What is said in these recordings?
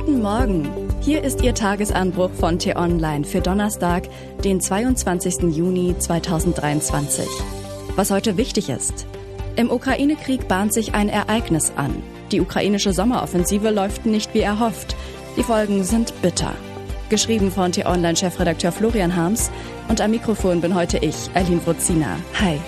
Guten Morgen. Hier ist Ihr Tagesanbruch von T-Online für Donnerstag, den 22. Juni 2023. Was heute wichtig ist. Im Ukraine-Krieg bahnt sich ein Ereignis an. Die ukrainische Sommeroffensive läuft nicht wie erhofft. Die Folgen sind bitter. Geschrieben von T-Online-Chefredakteur Florian Harms und am Mikrofon bin heute ich, Aline Wruzina. Hi.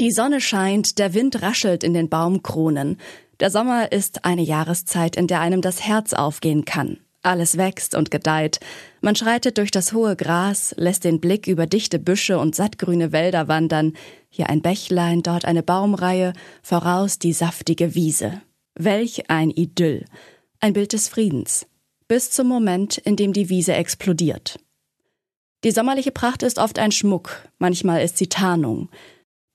Die Sonne scheint, der Wind raschelt in den Baumkronen. Der Sommer ist eine Jahreszeit, in der einem das Herz aufgehen kann. Alles wächst und gedeiht. Man schreitet durch das hohe Gras, lässt den Blick über dichte Büsche und sattgrüne Wälder wandern. Hier ein Bächlein, dort eine Baumreihe, voraus die saftige Wiese. Welch ein Idyll. Ein Bild des Friedens. Bis zum Moment, in dem die Wiese explodiert. Die sommerliche Pracht ist oft ein Schmuck, manchmal ist sie Tarnung.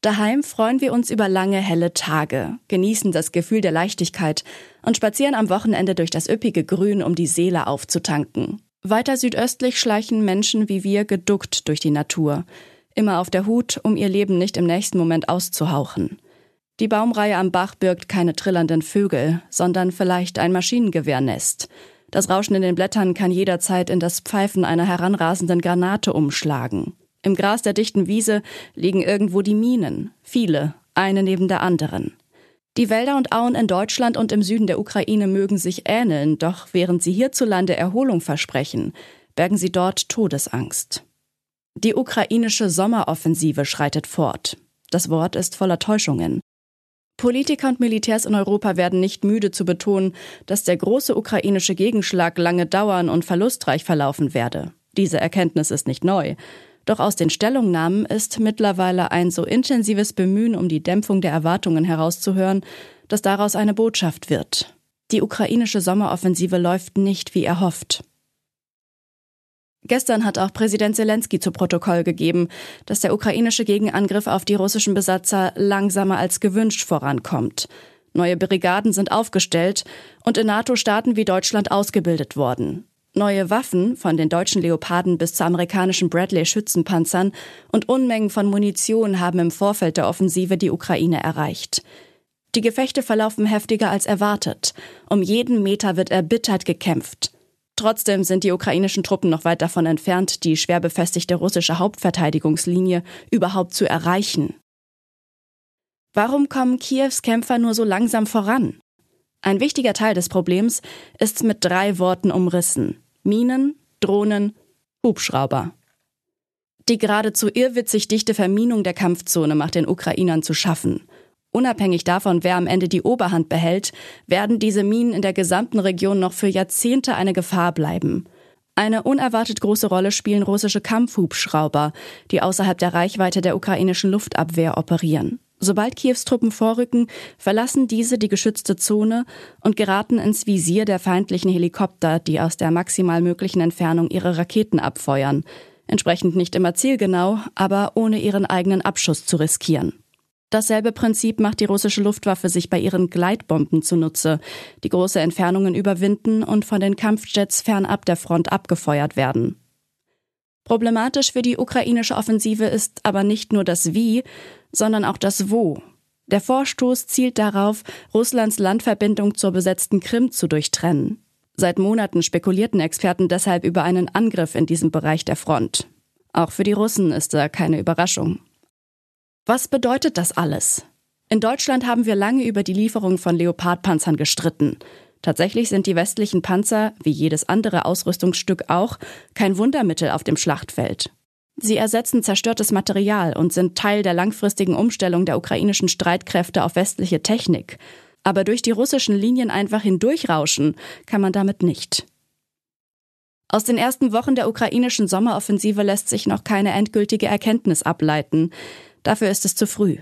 Daheim freuen wir uns über lange, helle Tage, genießen das Gefühl der Leichtigkeit und spazieren am Wochenende durch das üppige Grün, um die Seele aufzutanken. Weiter südöstlich schleichen Menschen wie wir geduckt durch die Natur, immer auf der Hut, um ihr Leben nicht im nächsten Moment auszuhauchen. Die Baumreihe am Bach birgt keine trillernden Vögel, sondern vielleicht ein Maschinengewehrnest. Das Rauschen in den Blättern kann jederzeit in das Pfeifen einer heranrasenden Granate umschlagen. Im Gras der dichten Wiese liegen irgendwo die Minen, viele, eine neben der anderen. Die Wälder und Auen in Deutschland und im Süden der Ukraine mögen sich ähneln, doch während sie hierzulande Erholung versprechen, bergen sie dort Todesangst. Die ukrainische Sommeroffensive schreitet fort. Das Wort ist voller Täuschungen. Politiker und Militärs in Europa werden nicht müde zu betonen, dass der große ukrainische Gegenschlag lange dauern und verlustreich verlaufen werde. Diese Erkenntnis ist nicht neu. Doch aus den Stellungnahmen ist mittlerweile ein so intensives Bemühen um die Dämpfung der Erwartungen herauszuhören, dass daraus eine Botschaft wird. Die ukrainische Sommeroffensive läuft nicht wie erhofft. Gestern hat auch Präsident Zelensky zu Protokoll gegeben, dass der ukrainische Gegenangriff auf die russischen Besatzer langsamer als gewünscht vorankommt. Neue Brigaden sind aufgestellt und in NATO-Staaten wie Deutschland ausgebildet worden. Neue Waffen, von den deutschen Leoparden bis zu amerikanischen Bradley-Schützenpanzern und Unmengen von Munition haben im Vorfeld der Offensive die Ukraine erreicht. Die Gefechte verlaufen heftiger als erwartet. Um jeden Meter wird erbittert gekämpft. Trotzdem sind die ukrainischen Truppen noch weit davon entfernt, die schwer befestigte russische Hauptverteidigungslinie überhaupt zu erreichen. Warum kommen Kiews Kämpfer nur so langsam voran? Ein wichtiger Teil des Problems ist mit drei Worten umrissen. Minen, Drohnen, Hubschrauber. Die geradezu irrwitzig dichte Verminung der Kampfzone macht den Ukrainern zu schaffen. Unabhängig davon, wer am Ende die Oberhand behält, werden diese Minen in der gesamten Region noch für Jahrzehnte eine Gefahr bleiben. Eine unerwartet große Rolle spielen russische Kampfhubschrauber, die außerhalb der Reichweite der ukrainischen Luftabwehr operieren. Sobald Kiews Truppen vorrücken, verlassen diese die geschützte Zone und geraten ins Visier der feindlichen Helikopter, die aus der maximal möglichen Entfernung ihre Raketen abfeuern. Entsprechend nicht immer zielgenau, aber ohne ihren eigenen Abschuss zu riskieren. Dasselbe Prinzip macht die russische Luftwaffe sich bei ihren Gleitbomben zunutze, die große Entfernungen überwinden und von den Kampfjets fernab der Front abgefeuert werden. Problematisch für die ukrainische Offensive ist aber nicht nur das Wie, sondern auch das Wo. Der Vorstoß zielt darauf, Russlands Landverbindung zur besetzten Krim zu durchtrennen. Seit Monaten spekulierten Experten deshalb über einen Angriff in diesem Bereich der Front. Auch für die Russen ist da keine Überraschung. Was bedeutet das alles? In Deutschland haben wir lange über die Lieferung von Leopardpanzern gestritten. Tatsächlich sind die westlichen Panzer, wie jedes andere Ausrüstungsstück auch, kein Wundermittel auf dem Schlachtfeld. Sie ersetzen zerstörtes Material und sind Teil der langfristigen Umstellung der ukrainischen Streitkräfte auf westliche Technik. Aber durch die russischen Linien einfach hindurchrauschen kann man damit nicht. Aus den ersten Wochen der ukrainischen Sommeroffensive lässt sich noch keine endgültige Erkenntnis ableiten. Dafür ist es zu früh.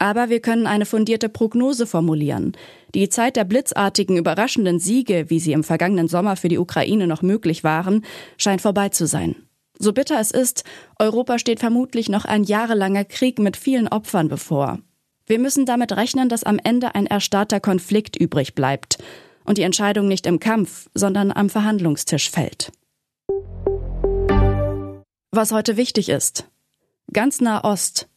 Aber wir können eine fundierte Prognose formulieren. Die Zeit der blitzartigen, überraschenden Siege, wie sie im vergangenen Sommer für die Ukraine noch möglich waren, scheint vorbei zu sein. So bitter es ist, Europa steht vermutlich noch ein jahrelanger Krieg mit vielen Opfern bevor. Wir müssen damit rechnen, dass am Ende ein erstarrter Konflikt übrig bleibt und die Entscheidung nicht im Kampf, sondern am Verhandlungstisch fällt. Was heute wichtig ist. Ganz nah Ost.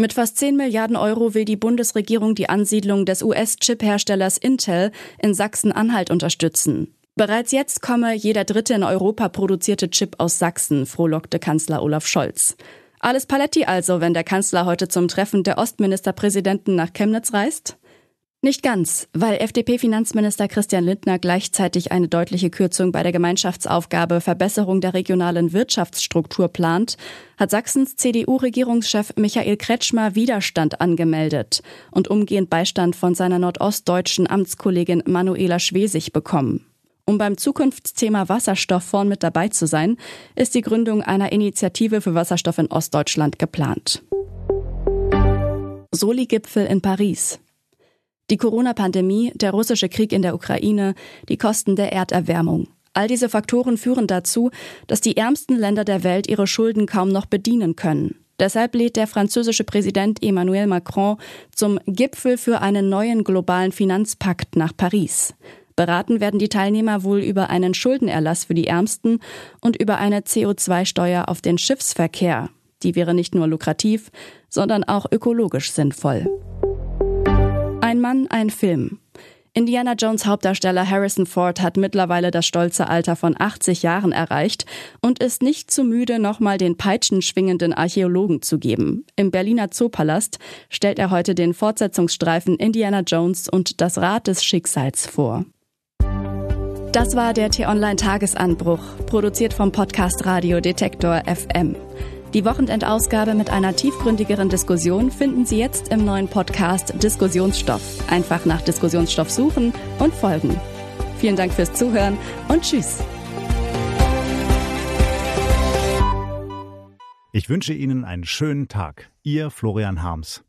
Mit fast 10 Milliarden Euro will die Bundesregierung die Ansiedlung des US-Chip-Herstellers Intel in Sachsen-Anhalt unterstützen. Bereits jetzt komme jeder dritte in Europa produzierte Chip aus Sachsen, frohlockte Kanzler Olaf Scholz. Alles Paletti also, wenn der Kanzler heute zum Treffen der Ostministerpräsidenten nach Chemnitz reist? Nicht ganz, weil FDP-Finanzminister Christian Lindner gleichzeitig eine deutliche Kürzung bei der Gemeinschaftsaufgabe Verbesserung der regionalen Wirtschaftsstruktur plant, hat Sachsens CDU-Regierungschef Michael Kretschmer Widerstand angemeldet und umgehend Beistand von seiner nordostdeutschen Amtskollegin Manuela Schwesig bekommen. Um beim Zukunftsthema Wasserstoff vorn mit dabei zu sein, ist die Gründung einer Initiative für Wasserstoff in Ostdeutschland geplant. Soli-Gipfel in Paris. Die Corona-Pandemie, der russische Krieg in der Ukraine, die Kosten der Erderwärmung. All diese Faktoren führen dazu, dass die ärmsten Länder der Welt ihre Schulden kaum noch bedienen können. Deshalb lädt der französische Präsident Emmanuel Macron zum Gipfel für einen neuen globalen Finanzpakt nach Paris. Beraten werden die Teilnehmer wohl über einen Schuldenerlass für die Ärmsten und über eine CO2-Steuer auf den Schiffsverkehr. Die wäre nicht nur lukrativ, sondern auch ökologisch sinnvoll. Ein Mann, ein Film. Indiana Jones Hauptdarsteller Harrison Ford hat mittlerweile das stolze Alter von 80 Jahren erreicht und ist nicht zu müde, nochmal den peitschenschwingenden Archäologen zu geben. Im Berliner Zoopalast stellt er heute den Fortsetzungsstreifen Indiana Jones und das Rad des Schicksals vor. Das war der T-Online Tagesanbruch, produziert vom Podcast Radio Detektor FM. Die Wochenendausgabe mit einer tiefgründigeren Diskussion finden Sie jetzt im neuen Podcast Diskussionsstoff. Einfach nach Diskussionsstoff suchen und folgen. Vielen Dank fürs Zuhören und Tschüss. Ich wünsche Ihnen einen schönen Tag. Ihr Florian Harms.